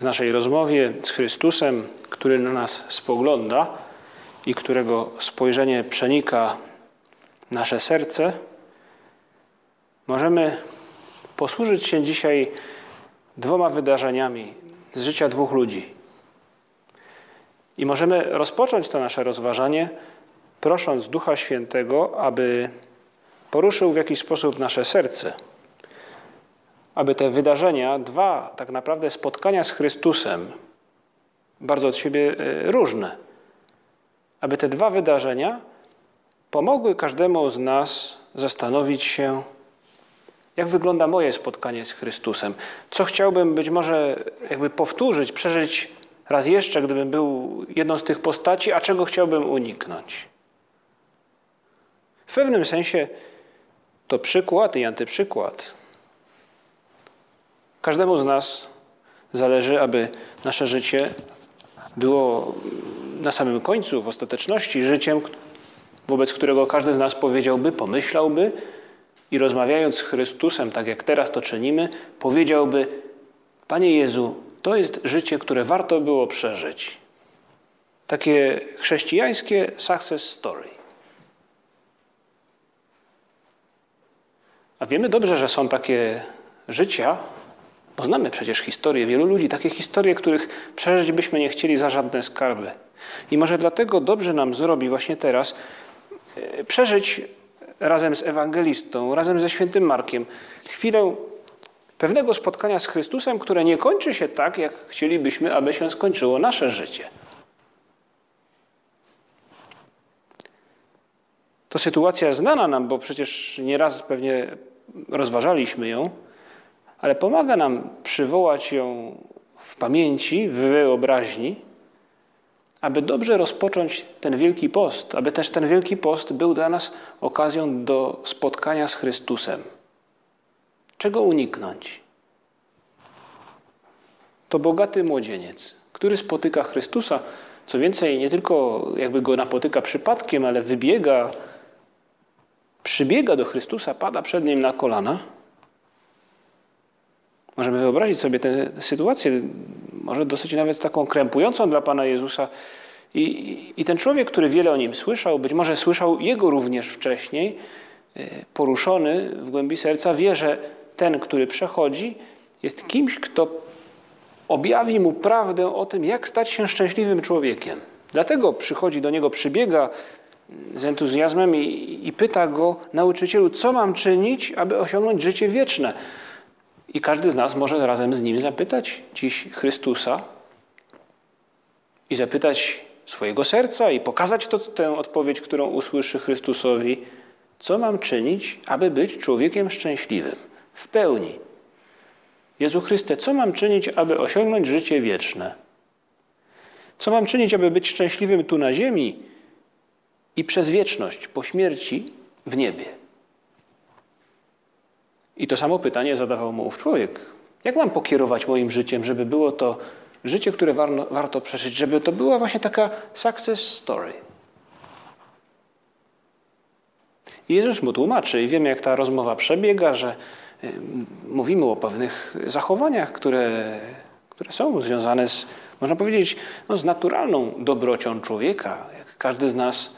W naszej rozmowie z Chrystusem, który na nas spogląda i którego spojrzenie przenika nasze serce, możemy posłużyć się dzisiaj dwoma wydarzeniami z życia dwóch ludzi. I możemy rozpocząć to nasze rozważanie, prosząc Ducha Świętego, aby poruszył w jakiś sposób nasze serce aby te wydarzenia, dwa tak naprawdę spotkania z Chrystusem, bardzo od siebie e, różne, aby te dwa wydarzenia pomogły każdemu z nas zastanowić się, jak wygląda moje spotkanie z Chrystusem. Co chciałbym być może jakby powtórzyć, przeżyć raz jeszcze, gdybym był jedną z tych postaci, a czego chciałbym uniknąć. W pewnym sensie to przykład i antyprzykład. Każdemu z nas zależy, aby nasze życie było na samym końcu, w ostateczności, życiem, wobec którego każdy z nas powiedziałby, pomyślałby i rozmawiając z Chrystusem, tak jak teraz to czynimy, powiedziałby: Panie Jezu, to jest życie, które warto było przeżyć. Takie chrześcijańskie success story. A wiemy dobrze, że są takie życia, Poznamy przecież historię wielu ludzi, takie historie, których przeżyć byśmy nie chcieli za żadne skarby. I może dlatego dobrze nam zrobi właśnie teraz e, przeżyć razem z ewangelistą, razem ze świętym Markiem chwilę pewnego spotkania z Chrystusem, które nie kończy się tak, jak chcielibyśmy, aby się skończyło nasze życie. To sytuacja znana nam, bo przecież nieraz pewnie rozważaliśmy ją ale pomaga nam przywołać ją w pamięci, w wyobraźni, aby dobrze rozpocząć ten wielki post, aby też ten wielki post był dla nas okazją do spotkania z Chrystusem. Czego uniknąć? To bogaty młodzieniec, który spotyka Chrystusa, co więcej, nie tylko jakby go napotyka przypadkiem, ale wybiega, przybiega do Chrystusa, pada przed nim na kolana Możemy wyobrazić sobie tę sytuację, może dosyć nawet taką krępującą dla Pana Jezusa. I, I ten człowiek, który wiele o nim słyszał, być może słyszał jego również wcześniej, e, poruszony w głębi serca, wie, że ten, który przechodzi, jest kimś, kto objawi mu prawdę o tym, jak stać się szczęśliwym człowiekiem. Dlatego przychodzi do niego, przybiega z entuzjazmem i, i pyta go, nauczycielu, co mam czynić, aby osiągnąć życie wieczne. I każdy z nas może razem z nim zapytać dziś Chrystusa i zapytać swojego serca i pokazać to, tę odpowiedź, którą usłyszy Chrystusowi, co mam czynić, aby być człowiekiem szczęśliwym w pełni. Jezu Chryste, co mam czynić, aby osiągnąć życie wieczne? Co mam czynić, aby być szczęśliwym tu na ziemi i przez wieczność po śmierci w niebie? I to samo pytanie zadawał mu ów człowiek. Jak mam pokierować moim życiem, żeby było to życie, które warto, warto przeżyć, żeby to była właśnie taka success story? I Jezus mu tłumaczy i wiemy, jak ta rozmowa przebiega, że y, mówimy o pewnych zachowaniach, które, które są związane z, można powiedzieć, no, z naturalną dobrocią człowieka. Jak każdy z nas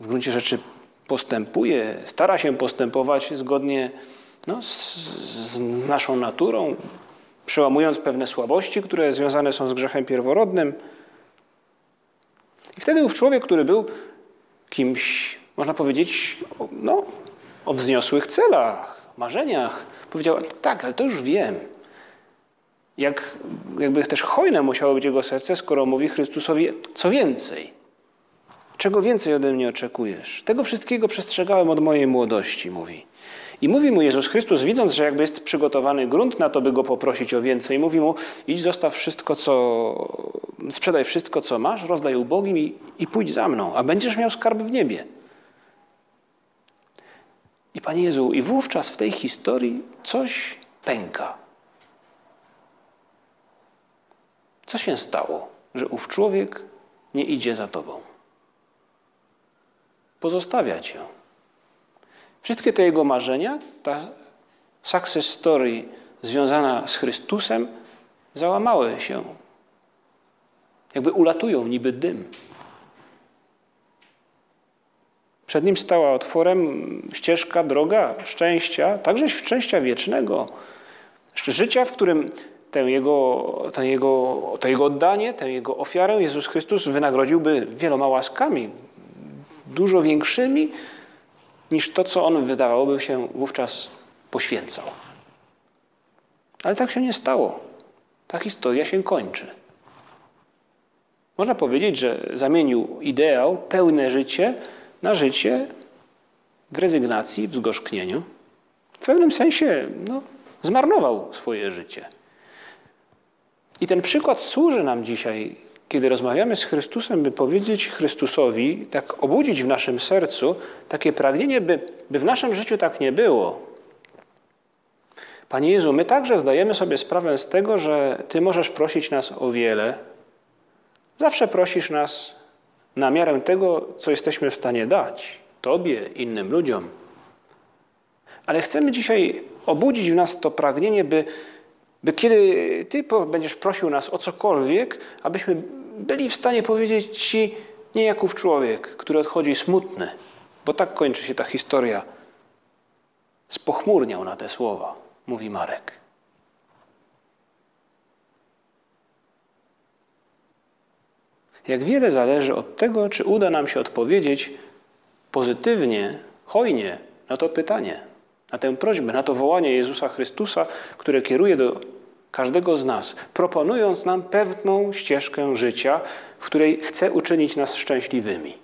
w gruncie rzeczy postępuje, stara się postępować zgodnie no, z, z naszą naturą, przełamując pewne słabości, które związane są z grzechem pierworodnym. I wtedy ów człowiek, który był kimś, można powiedzieć, no, o wzniosłych celach, marzeniach, powiedział: Tak, ale to już wiem. Jak, jakby też hojne musiało być jego serce, skoro mówi Chrystusowi: Co więcej? Czego więcej ode mnie oczekujesz? Tego wszystkiego przestrzegałem od mojej młodości, mówi. I mówi mu Jezus Chrystus, widząc, że jakby jest przygotowany grunt na to, by go poprosić o więcej, mówi mu: idź, zostaw wszystko, co. sprzedaj wszystko, co masz, rozdaj ubogim i, i pójdź za mną, a będziesz miał skarb w niebie. I Panie Jezu, i wówczas w tej historii coś pęka. Co się stało, że ów człowiek nie idzie za Tobą? Pozostawia Cię. Wszystkie te jego marzenia, ta success story związana z Chrystusem, załamały się. Jakby ulatują niby dym. Przed nim stała otworem ścieżka, droga szczęścia, także szczęścia wiecznego. Życia, w którym tę jego, tę jego, to jego oddanie, tę jego ofiarę Jezus Chrystus wynagrodziłby wieloma łaskami, dużo większymi niż to, co on wydawałoby się wówczas poświęcał. Ale tak się nie stało. Ta historia się kończy. Można powiedzieć, że zamienił ideał, pełne życie na życie w rezygnacji, w zgorzknieniu. W pewnym sensie no, zmarnował swoje życie. I ten przykład służy nam dzisiaj, kiedy rozmawiamy z Chrystusem, by powiedzieć Chrystusowi, tak obudzić w naszym sercu takie pragnienie, by, by w naszym życiu tak nie było. Panie Jezu, my także zdajemy sobie sprawę z tego, że Ty możesz prosić nas o wiele. Zawsze prosisz nas na miarę tego, co jesteśmy w stanie dać Tobie, innym ludziom. Ale chcemy dzisiaj obudzić w nas to pragnienie, by by kiedy Ty będziesz prosił nas o cokolwiek, abyśmy byli w stanie powiedzieć Ci nie jaków człowiek, który odchodzi smutny, bo tak kończy się ta historia. Spochmurniał na te słowa, mówi Marek. Jak wiele zależy od tego, czy uda nam się odpowiedzieć pozytywnie, hojnie na to pytanie na tę prośbę, na to wołanie Jezusa Chrystusa, które kieruje do każdego z nas, proponując nam pewną ścieżkę życia, w której chce uczynić nas szczęśliwymi.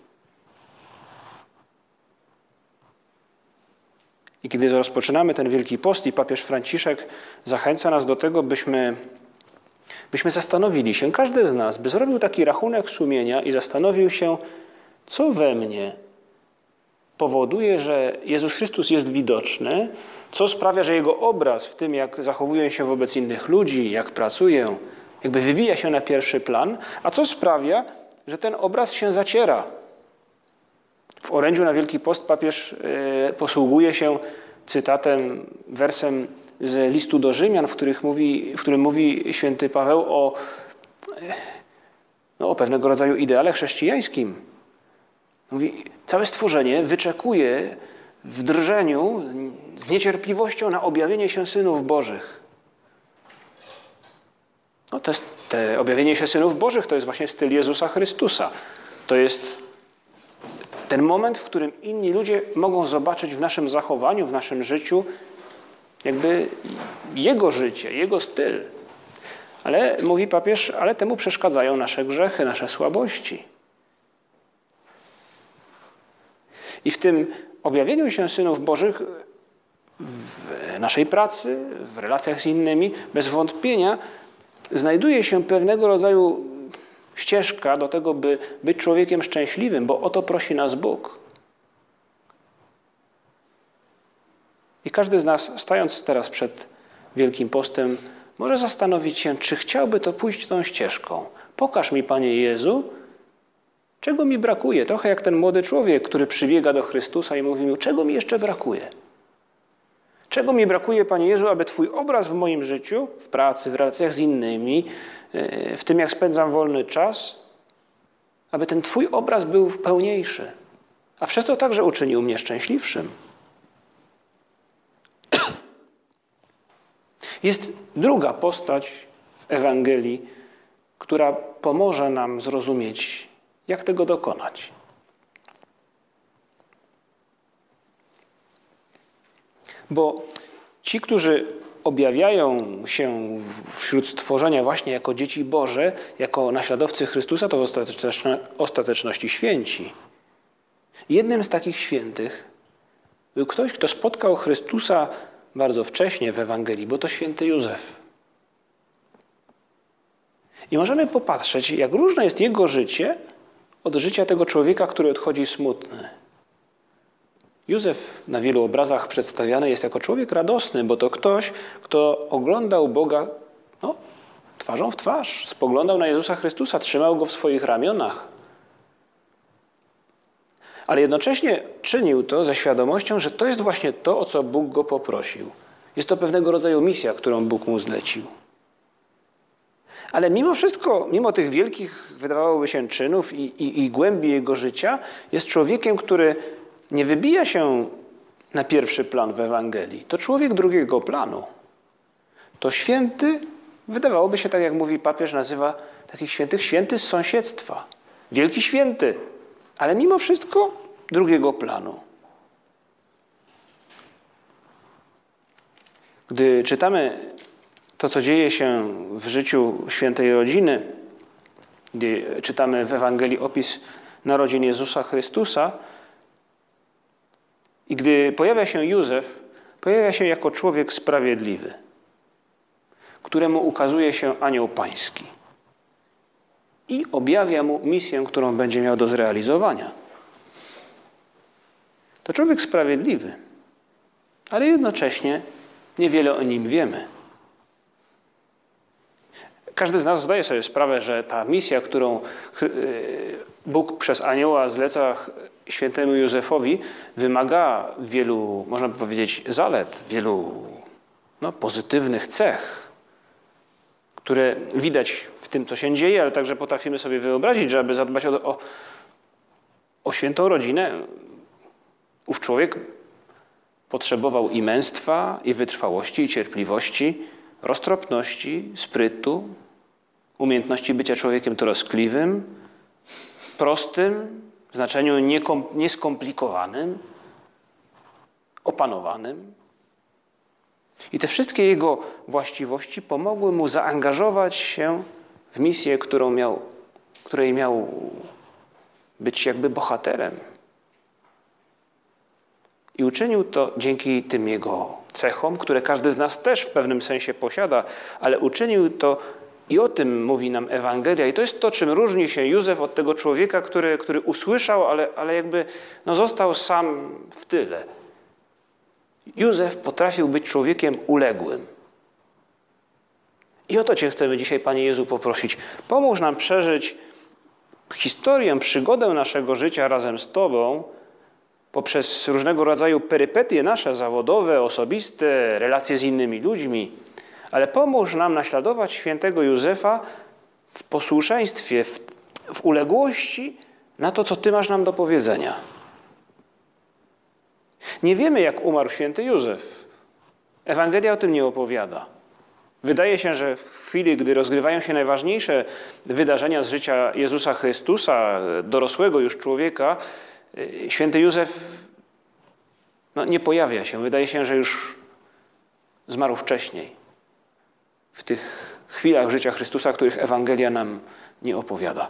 I kiedy rozpoczynamy ten Wielki Post i papież Franciszek zachęca nas do tego, byśmy, byśmy zastanowili się, każdy z nas, by zrobił taki rachunek sumienia i zastanowił się, co we mnie powoduje, że Jezus Chrystus jest widoczny, co sprawia, że Jego obraz w tym, jak zachowuję się wobec innych ludzi, jak pracuję, jakby wybija się na pierwszy plan, a co sprawia, że ten obraz się zaciera. W orędziu na Wielki Post papież e, posługuje się cytatem, wersem z listu do Rzymian, w, których mówi, w którym mówi święty Paweł o, e, no, o pewnego rodzaju ideale chrześcijańskim. Mówi, całe stworzenie wyczekuje w drżeniu, z niecierpliwością na objawienie się synów Bożych. No to jest, te objawienie się synów Bożych to jest właśnie styl Jezusa Chrystusa. To jest ten moment, w którym inni ludzie mogą zobaczyć w naszym zachowaniu, w naszym życiu, jakby Jego życie, Jego styl. Ale mówi papież, ale temu przeszkadzają nasze grzechy, nasze słabości. I w tym objawieniu się synów Bożych w naszej pracy, w relacjach z innymi, bez wątpienia znajduje się pewnego rodzaju ścieżka do tego, by być człowiekiem szczęśliwym, bo o to prosi nas Bóg. I każdy z nas, stając teraz przed Wielkim Postem, może zastanowić się, czy chciałby to pójść tą ścieżką. Pokaż mi, Panie Jezu, Czego mi brakuje? Trochę jak ten młody człowiek, który przybiega do Chrystusa i mówi mu, czego mi jeszcze brakuje? Czego mi brakuje, Panie Jezu, aby Twój obraz w moim życiu, w pracy, w relacjach z innymi, e, w tym jak spędzam wolny czas, aby ten Twój obraz był pełniejszy, a przez to także uczynił mnie szczęśliwszym. Jest druga postać w Ewangelii, która pomoże nam zrozumieć jak tego dokonać? Bo ci, którzy objawiają się wśród stworzenia właśnie jako dzieci Boże, jako naśladowcy Chrystusa, to w ostateczności święci. Jednym z takich świętych był ktoś, kto spotkał Chrystusa bardzo wcześnie w Ewangelii, bo to święty Józef. I możemy popatrzeć, jak różne jest jego życie od życia tego człowieka, który odchodzi smutny. Józef na wielu obrazach przedstawiany jest jako człowiek radosny, bo to ktoś, kto oglądał Boga no, twarzą w twarz, spoglądał na Jezusa Chrystusa, trzymał go w swoich ramionach. Ale jednocześnie czynił to ze świadomością, że to jest właśnie to, o co Bóg go poprosił. Jest to pewnego rodzaju misja, którą Bóg mu zlecił. Ale mimo wszystko, mimo tych wielkich, wydawałoby się, czynów i, i, i głębi jego życia, jest człowiekiem, który nie wybija się na pierwszy plan w Ewangelii. To człowiek drugiego planu. To święty, wydawałoby się, tak jak mówi papież, nazywa takich świętych święty z sąsiedztwa. Wielki święty, ale mimo wszystko drugiego planu. Gdy czytamy to, co dzieje się w życiu świętej rodziny, gdy czytamy w Ewangelii opis narodzin Jezusa Chrystusa, i gdy pojawia się Józef, pojawia się jako człowiek sprawiedliwy, któremu ukazuje się anioł pański i objawia mu misję, którą będzie miał do zrealizowania. To człowiek sprawiedliwy, ale jednocześnie niewiele o nim wiemy. Każdy z nas zdaje sobie sprawę, że ta misja, którą e, Bóg przez anioła zleca świętemu Józefowi, wymaga wielu, można by powiedzieć, zalet, wielu no, pozytywnych cech, które widać w tym, co się dzieje, ale także potrafimy sobie wyobrazić, że aby zadbać o, o, o świętą rodzinę, ów człowiek potrzebował i męstwa, i wytrwałości, i cierpliwości, roztropności, sprytu, umiejętności bycia człowiekiem troskliwym, prostym, w znaczeniu nieskomplikowanym, opanowanym. I te wszystkie jego właściwości pomogły mu zaangażować się w misję, którą miał, której miał być jakby bohaterem. I uczynił to dzięki tym jego cechom, które każdy z nas też w pewnym sensie posiada, ale uczynił to i o tym mówi nam Ewangelia. I to jest to, czym różni się Józef od tego człowieka, który, który usłyszał, ale, ale jakby no, został sam w tyle. Józef potrafił być człowiekiem uległym. I o to Cię chcemy dzisiaj, Panie Jezu, poprosić. Pomóż nam przeżyć historię, przygodę naszego życia razem z Tobą, poprzez różnego rodzaju perypetie nasze zawodowe, osobiste, relacje z innymi ludźmi, ale pomóż nam naśladować świętego Józefa w posłuszeństwie, w, w uległości na to, co Ty masz nam do powiedzenia. Nie wiemy, jak umarł święty Józef. Ewangelia o tym nie opowiada. Wydaje się, że w chwili, gdy rozgrywają się najważniejsze wydarzenia z życia Jezusa Chrystusa, dorosłego już człowieka, święty Józef no, nie pojawia się. Wydaje się, że już zmarł wcześniej w tych chwilach życia Chrystusa, których Ewangelia nam nie opowiada.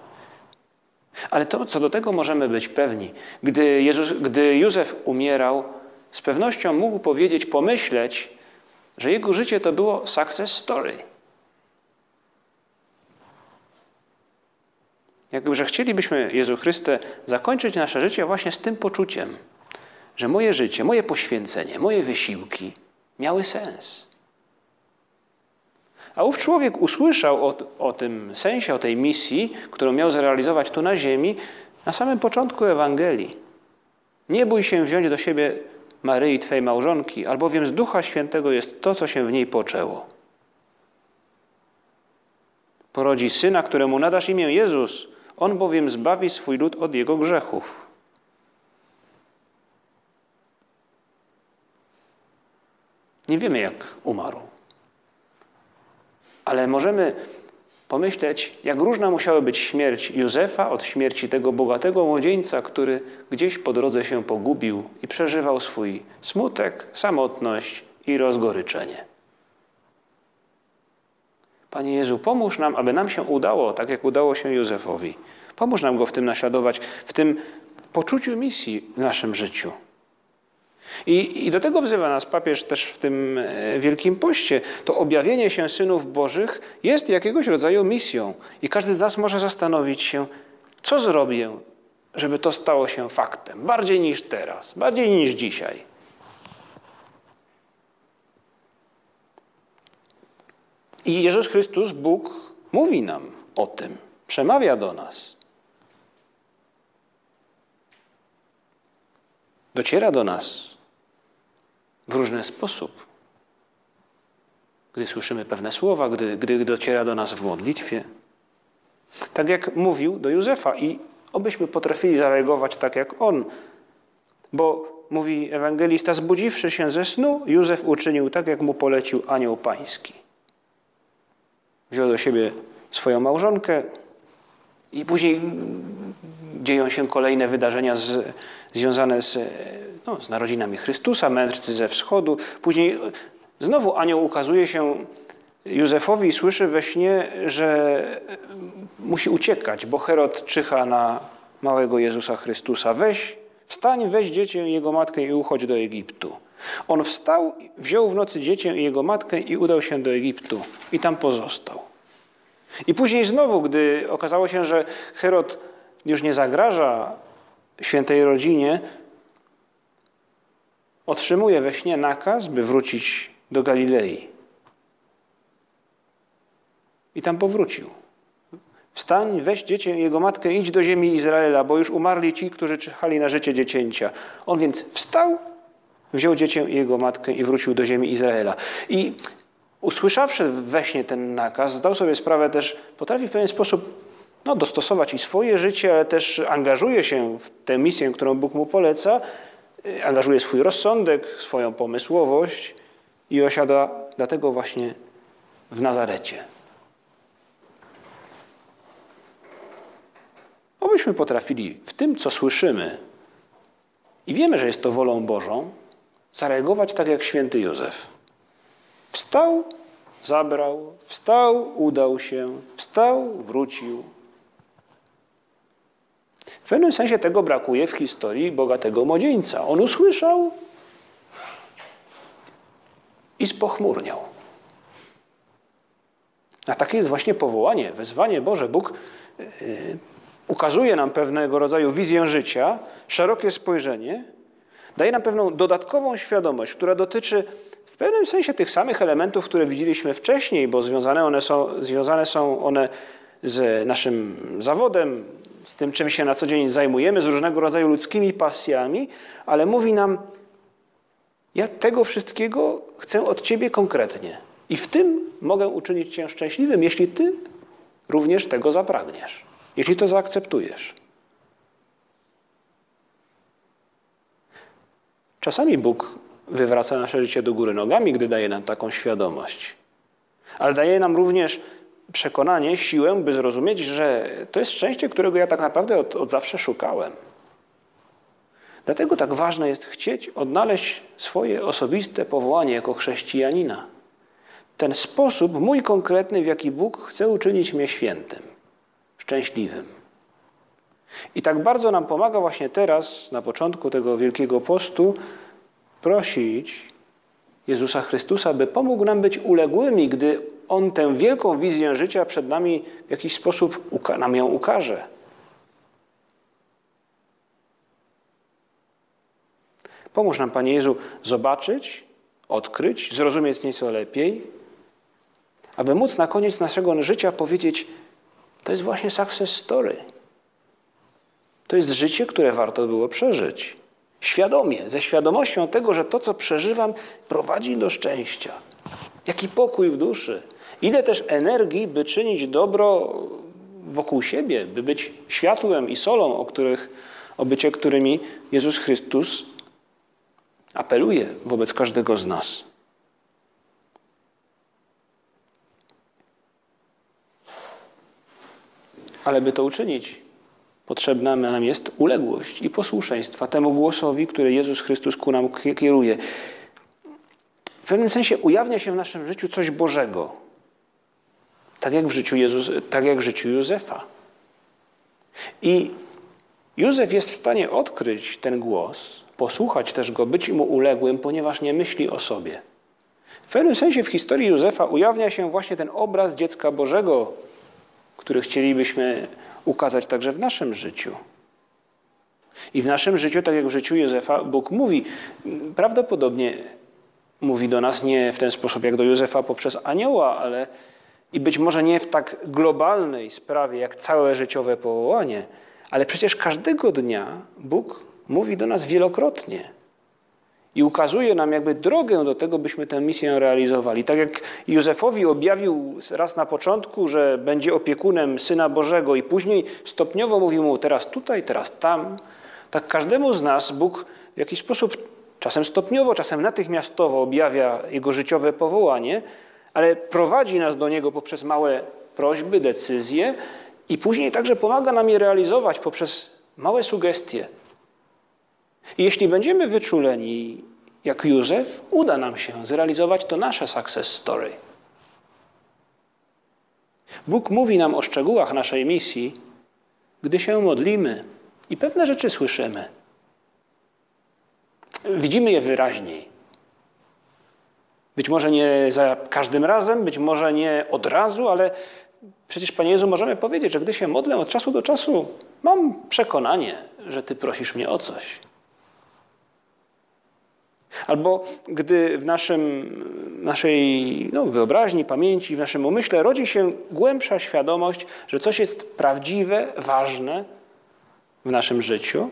Ale to, co do tego możemy być pewni, gdy, Jezus, gdy Józef umierał, z pewnością mógł powiedzieć, pomyśleć, że jego życie to było success story. Jakby, że chcielibyśmy, Jezu Chryste, zakończyć nasze życie właśnie z tym poczuciem, że moje życie, moje poświęcenie, moje wysiłki miały sens. A ów człowiek usłyszał o, o tym sensie, o tej misji, którą miał zrealizować tu na ziemi, na samym początku Ewangelii. Nie bój się wziąć do siebie Maryi, Twej małżonki, albowiem z Ducha Świętego jest to, co się w niej poczęło. Porodzi syna, któremu nadasz imię Jezus, on bowiem zbawi swój lud od jego grzechów. Nie wiemy, jak umarł ale możemy pomyśleć, jak różna musiała być śmierć Józefa od śmierci tego bogatego młodzieńca, który gdzieś po drodze się pogubił i przeżywał swój smutek, samotność i rozgoryczenie. Panie Jezu, pomóż nam, aby nam się udało, tak jak udało się Józefowi. Pomóż nam go w tym naśladować, w tym poczuciu misji w naszym życiu. I, I, do tego wzywa nas papież też w tym e, Wielkim Poście. To objawienie się synów Bożych jest jakiegoś rodzaju misją. I każdy z nas może zastanowić się, co zrobię, żeby to stało się faktem. Bardziej niż teraz, bardziej niż dzisiaj. I Jezus Chrystus, Bóg, mówi nam o tym, przemawia do nas. Dociera do nas w różny sposób. Gdy słyszymy pewne słowa, gdy, gdy dociera do nas w modlitwie. Tak jak mówił do Józefa i obyśmy potrafili zareagować tak jak on. Bo mówi ewangelista, zbudziwszy się ze snu, Józef uczynił tak, jak mu polecił anioł pański. Wziął do siebie swoją małżonkę i później dzieją się kolejne wydarzenia z, związane z, no, z narodzinami Chrystusa, mędrcy ze wschodu. Później znowu anioł ukazuje się Józefowi i słyszy we śnie, że musi uciekać, bo Herod czyha na małego Jezusa Chrystusa. Weź, wstań, weź dziecię i jego matkę i uchodź do Egiptu. On wstał, wziął w nocy dziecię i jego matkę i udał się do Egiptu i tam pozostał. I później znowu, gdy okazało się, że Herod już nie zagraża świętej rodzinie, otrzymuje we śnie nakaz, by wrócić do Galilei. I tam powrócił. Wstań, weź dziecię jego matkę, idź do ziemi Izraela, bo już umarli ci, którzy czyhali na życie dziecięcia. On więc wstał, wziął dziecię i jego matkę i wrócił do ziemi Izraela. I usłyszawszy we śnie ten nakaz, zdał sobie sprawę też, potrafi w pewien sposób no, dostosować i swoje życie, ale też angażuje się w tę misję, którą Bóg mu poleca, angażuje swój rozsądek, swoją pomysłowość i osiada dlatego właśnie w Nazarecie. Obyśmy potrafili w tym, co słyszymy i wiemy, że jest to wolą Bożą, zareagować tak jak święty Józef. Wstał, zabrał, wstał, udał się, wstał, wrócił. W pewnym sensie tego brakuje w historii bogatego młodzieńca. On usłyszał i spochmurniał. A takie jest właśnie powołanie, wezwanie Boże. Bóg yy, ukazuje nam pewnego rodzaju wizję życia, szerokie spojrzenie, daje nam pewną dodatkową świadomość, która dotyczy w pewnym sensie tych samych elementów, które widzieliśmy wcześniej, bo związane one są, związane są one z naszym zawodem, z tym, czym się na co dzień zajmujemy, z różnego rodzaju ludzkimi pasjami, ale mówi nam, ja tego wszystkiego chcę od Ciebie konkretnie. I w tym mogę uczynić Cię szczęśliwym, jeśli Ty również tego zapragniesz, jeśli to zaakceptujesz. Czasami Bóg wywraca nasze życie do góry nogami, gdy daje nam taką świadomość. Ale daje nam również przekonanie, siłę, by zrozumieć, że to jest szczęście, którego ja tak naprawdę od, od zawsze szukałem. Dlatego tak ważne jest chcieć odnaleźć swoje osobiste powołanie jako chrześcijanina. Ten sposób, mój konkretny, w jaki Bóg chce uczynić mnie świętym, szczęśliwym. I tak bardzo nam pomaga właśnie teraz, na początku tego Wielkiego Postu, prosić Jezusa Chrystusa, by pomógł nam być uległymi, gdy On tę wielką wizję życia przed nami w jakiś sposób nam ją ukaże. Pomóż nam, Panie Jezu, zobaczyć, odkryć, zrozumieć nieco lepiej, aby móc na koniec naszego życia powiedzieć: To jest właśnie success story. To jest życie, które warto było przeżyć. Świadomie, ze świadomością tego, że to, co przeżywam, prowadzi do szczęścia. Jaki pokój w duszy. Ile też energii, by czynić dobro wokół siebie, by być światłem i solą, o, których, o bycie którymi Jezus Chrystus apeluje wobec każdego z nas. Ale by to uczynić, Potrzebna nam jest uległość i posłuszeństwa temu głosowi, który Jezus Chrystus ku nam kieruje. W pewnym sensie ujawnia się w naszym życiu coś Bożego. Tak jak w życiu, Jezus, tak jak w życiu Józefa. I Józef jest w stanie odkryć ten głos, posłuchać też Go, być Mu uległym, ponieważ nie myśli o sobie. W pewnym sensie w historii Józefa ujawnia się właśnie ten obraz dziecka Bożego, który chcielibyśmy ukazać także w naszym życiu. I w naszym życiu, tak jak w życiu Józefa, Bóg mówi. Prawdopodobnie mówi do nas nie w ten sposób jak do Józefa poprzez anioła, ale i być może nie w tak globalnej sprawie jak całe życiowe powołanie, ale przecież każdego dnia Bóg mówi do nas wielokrotnie i ukazuje nam jakby drogę do tego, byśmy tę misję realizowali. Tak jak Józefowi objawił raz na początku, że będzie opiekunem Syna Bożego i później stopniowo mówił mu teraz tutaj, teraz tam, tak każdemu z nas Bóg w jakiś sposób, czasem stopniowo, czasem natychmiastowo objawia jego życiowe powołanie, ale prowadzi nas do niego poprzez małe prośby, decyzje i później także pomaga nam je realizować poprzez małe sugestie. I jeśli będziemy wyczuleni jak Józef, uda nam się zrealizować to nasze success story. Bóg mówi nam o szczegółach naszej misji, gdy się modlimy i pewne rzeczy słyszymy. Widzimy je wyraźniej. Być może nie za każdym razem, być może nie od razu, ale przecież, Panie Jezu, możemy powiedzieć, że gdy się modlę od czasu do czasu, mam przekonanie, że Ty prosisz mnie o coś. Albo gdy w naszym, naszej no, wyobraźni, pamięci, w naszym umyśle rodzi się głębsza świadomość, że coś jest prawdziwe, ważne w naszym życiu,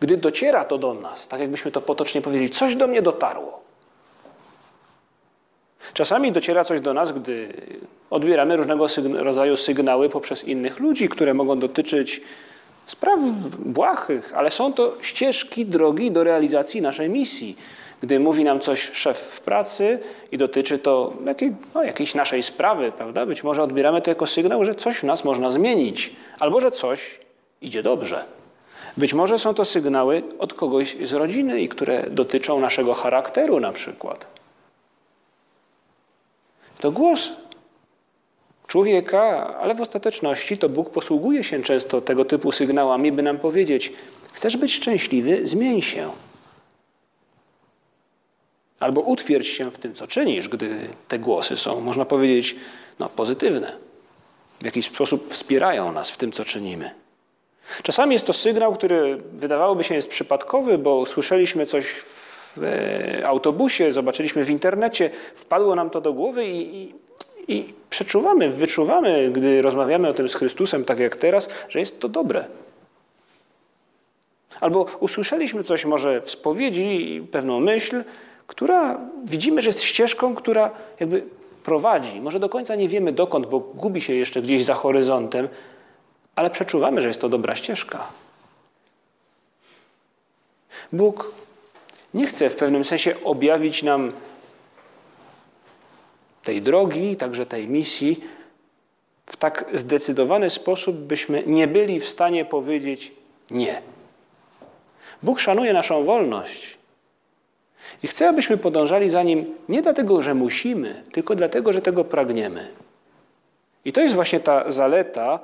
gdy dociera to do nas, tak jakbyśmy to potocznie powiedzieli, coś do mnie dotarło. Czasami dociera coś do nas, gdy odbieramy różnego rodzaju sygnały poprzez innych ludzi, które mogą dotyczyć spraw błahych, ale są to ścieżki drogi do realizacji naszej misji. Gdy mówi nam coś szef w pracy i dotyczy to jakiej, no, jakiejś naszej sprawy, prawda? Być może odbieramy to jako sygnał, że coś w nas można zmienić, albo że coś idzie dobrze. Być może są to sygnały od kogoś z rodziny i które dotyczą naszego charakteru na przykład. To głos człowieka, ale w ostateczności to Bóg posługuje się często tego typu sygnałami, by nam powiedzieć: Chcesz być szczęśliwy, zmień się. Albo utwierdź się w tym, co czynisz, gdy te głosy są, można powiedzieć, no, pozytywne. W jakiś sposób wspierają nas w tym, co czynimy. Czasami jest to sygnał, który wydawałoby się jest przypadkowy, bo słyszeliśmy coś w e, autobusie, zobaczyliśmy w internecie, wpadło nam to do głowy i, i, i przeczuwamy, wyczuwamy, gdy rozmawiamy o tym z Chrystusem, tak jak teraz, że jest to dobre. Albo usłyszeliśmy coś może w spowiedzi, pewną myśl, która widzimy, że jest ścieżką, która jakby prowadzi. Może do końca nie wiemy dokąd, bo gubi się jeszcze gdzieś za horyzontem, ale przeczuwamy, że jest to dobra ścieżka. Bóg nie chce w pewnym sensie objawić nam tej drogi, także tej misji, w tak zdecydowany sposób, byśmy nie byli w stanie powiedzieć nie. Bóg szanuje naszą wolność i chce, abyśmy podążali za Nim nie dlatego, że musimy, tylko dlatego, że tego pragniemy. I to jest właśnie ta zaleta,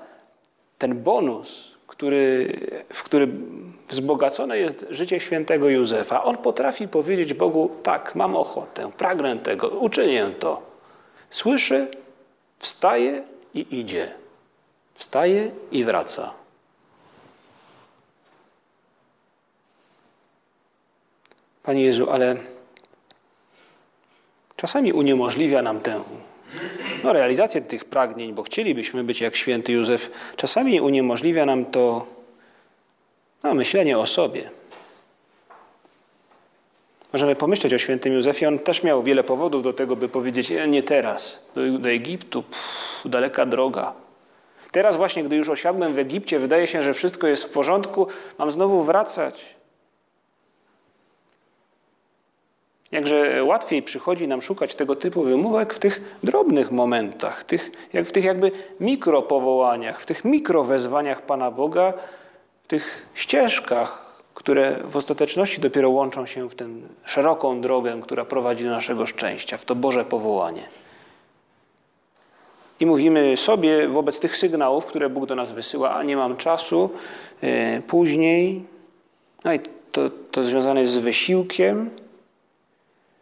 ten bonus, który, w którym wzbogacone jest życie świętego Józefa. On potrafi powiedzieć Bogu: Tak, mam ochotę, pragnę tego, uczynię to. Słyszy, wstaje i idzie. Wstaje i wraca. Panie Jezu, ale czasami uniemożliwia nam tę no, realizację tych pragnień, bo chcielibyśmy być jak święty Józef. Czasami uniemożliwia nam to no, myślenie o sobie. Możemy pomyśleć o świętym Józefie. On też miał wiele powodów do tego, by powiedzieć: e, Nie teraz, do, do Egiptu, pff, daleka droga. Teraz, właśnie, gdy już osiadłem w Egipcie, wydaje się, że wszystko jest w porządku, mam znowu wracać. Jakże łatwiej przychodzi nam szukać tego typu wymówek w tych drobnych momentach, tych, jak w tych jakby mikropowołaniach, w tych mikrowezwaniach Pana Boga, w tych ścieżkach, które w ostateczności dopiero łączą się w tę szeroką drogę, która prowadzi do naszego szczęścia, w to Boże powołanie. I mówimy sobie wobec tych sygnałów, które Bóg do nas wysyła, a nie mam czasu, e, później. No i to to związane jest z wysiłkiem,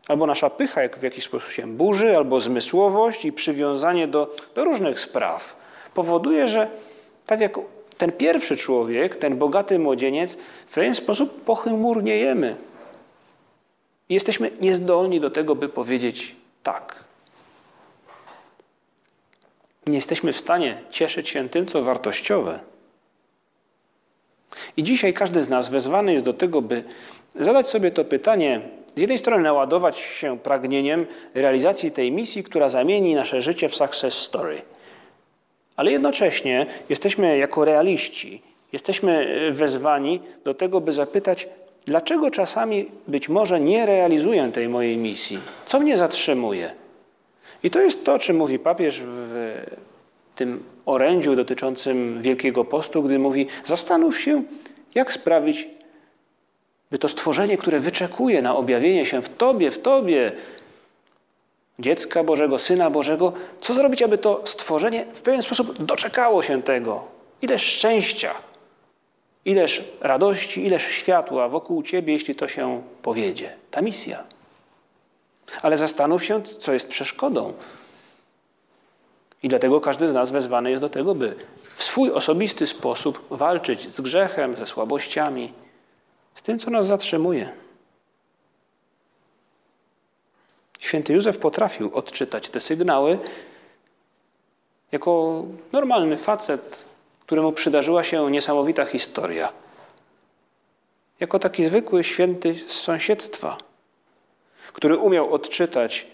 albo nasza pycha jak w jakiś sposób się burzy, albo zmysłowość i przywiązanie do, do różnych spraw powoduje, że tak jak ten pierwszy człowiek, ten bogaty młodzieniec, w pewien sposób pochmurniejemy. I jesteśmy niezdolni do tego, by powiedzieć tak. Nie jesteśmy w stanie cieszyć się tym, co wartościowe. I dzisiaj każdy z nas wezwany jest do tego, by zadać sobie to pytanie, z jednej strony naładować się pragnieniem realizacji tej misji, która zamieni nasze życie w success story. Ale jednocześnie jesteśmy jako realiści, jesteśmy wezwani do tego, by zapytać, dlaczego czasami być może nie realizuję tej mojej misji? Co mnie zatrzymuje? I to jest to, o czym mówi papież w tym orędziu dotyczącym Wielkiego Postu, gdy mówi: Zastanów się, jak sprawić, by to stworzenie, które wyczekuje na objawienie się w Tobie, w Tobie, dziecka Bożego, Syna Bożego, co zrobić, aby to stworzenie w pewien sposób doczekało się tego? Ileż szczęścia, ileż radości, ileż światła wokół Ciebie, jeśli to się powiedzie. Ta misja. Ale zastanów się, co jest przeszkodą. I dlatego każdy z nas wezwany jest do tego, by w swój osobisty sposób walczyć z grzechem, ze słabościami, z tym, co nas zatrzymuje. Święty Józef potrafił odczytać te sygnały jako normalny facet, któremu przydarzyła się niesamowita historia. Jako taki zwykły święty z sąsiedztwa, który umiał odczytać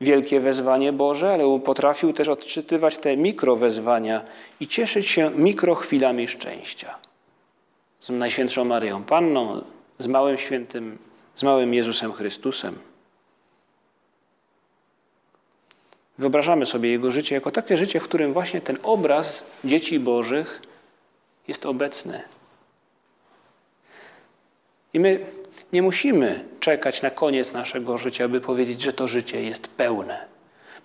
wielkie wezwanie Boże, ale potrafił też odczytywać te mikrowezwania i cieszyć się mikrochwilami szczęścia. Z Najświętszą Maryją Panną, z małym świętym, z małym Jezusem Chrystusem. Wyobrażamy sobie jego życie jako takie życie, w którym właśnie ten obraz dzieci Bożych jest obecny. I my nie musimy czekać na koniec naszego życia, by powiedzieć, że to życie jest pełne.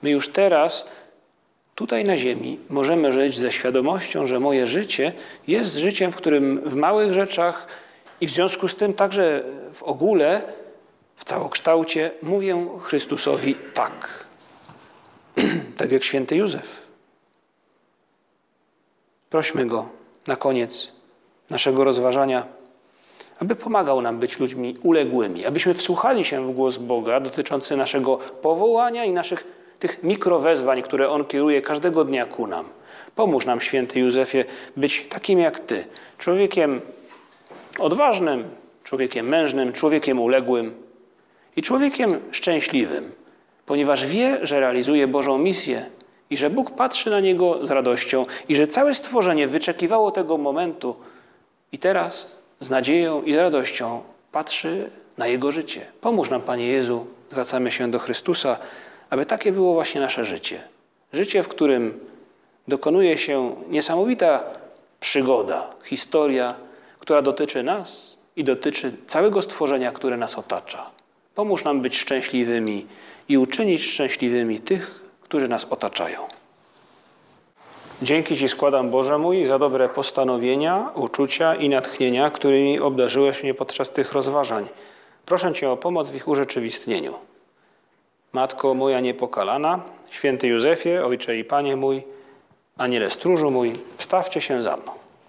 My już teraz, tutaj na Ziemi, możemy żyć ze świadomością, że moje życie jest życiem, w którym w małych rzeczach i w związku z tym także w ogóle, w całokształcie mówię Chrystusowi tak. tak jak święty Józef. Prośmy Go na koniec naszego rozważania, aby pomagał nam być ludźmi uległymi, abyśmy wsłuchali się w głos Boga dotyczący naszego powołania i naszych tych mikrowezwań, które On kieruje każdego dnia ku nam. Pomóż nam, święty Józefie, być takim jak Ty, człowiekiem odważnym, człowiekiem mężnym, człowiekiem uległym i człowiekiem szczęśliwym, ponieważ wie, że realizuje Bożą misję i że Bóg patrzy na niego z radością i że całe stworzenie wyczekiwało tego momentu i teraz z nadzieją i z radością patrzy na jego życie. Pomóż nam, Panie Jezu, zwracamy się do Chrystusa, aby takie było właśnie nasze życie. Życie, w którym dokonuje się niesamowita przygoda, historia, która dotyczy nas i dotyczy całego stworzenia, które nas otacza. Pomóż nam być szczęśliwymi i uczynić szczęśliwymi tych, którzy nas otaczają. Dzięki Ci składam, Boże mój, za dobre postanowienia, uczucia i natchnienia, którymi obdarzyłeś mnie podczas tych rozważań. Proszę Cię o pomoc w ich urzeczywistnieniu. Matko moja niepokalana, święty Józefie, Ojcze i Panie mój, Aniele stróżu mój, wstawcie się za mną.